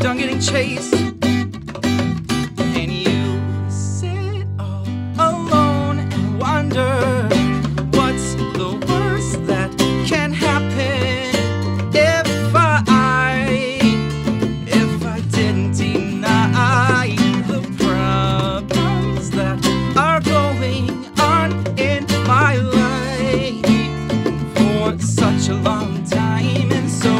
Done getting chased. And you sit all alone and wonder what's the worst that can happen if I if I didn't deny the problems that are going on in my life for such a long time, and so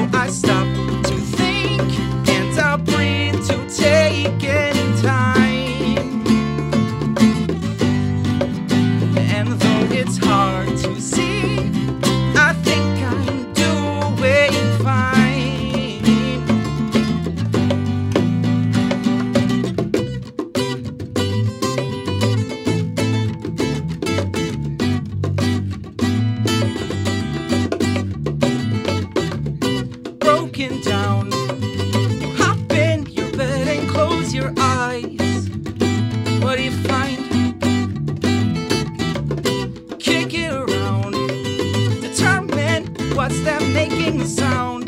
what's that making sound.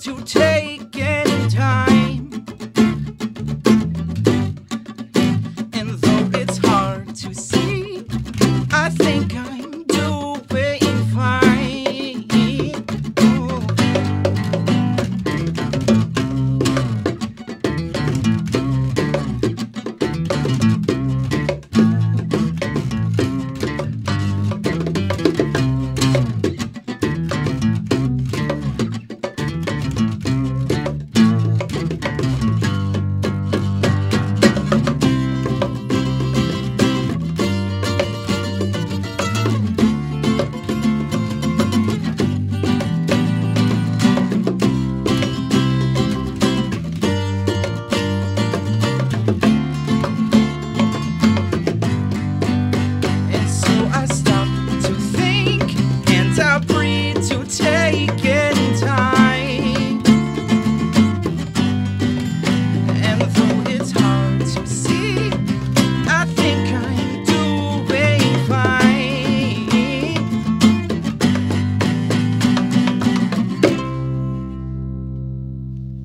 To take any time. And though it's hard to see, I think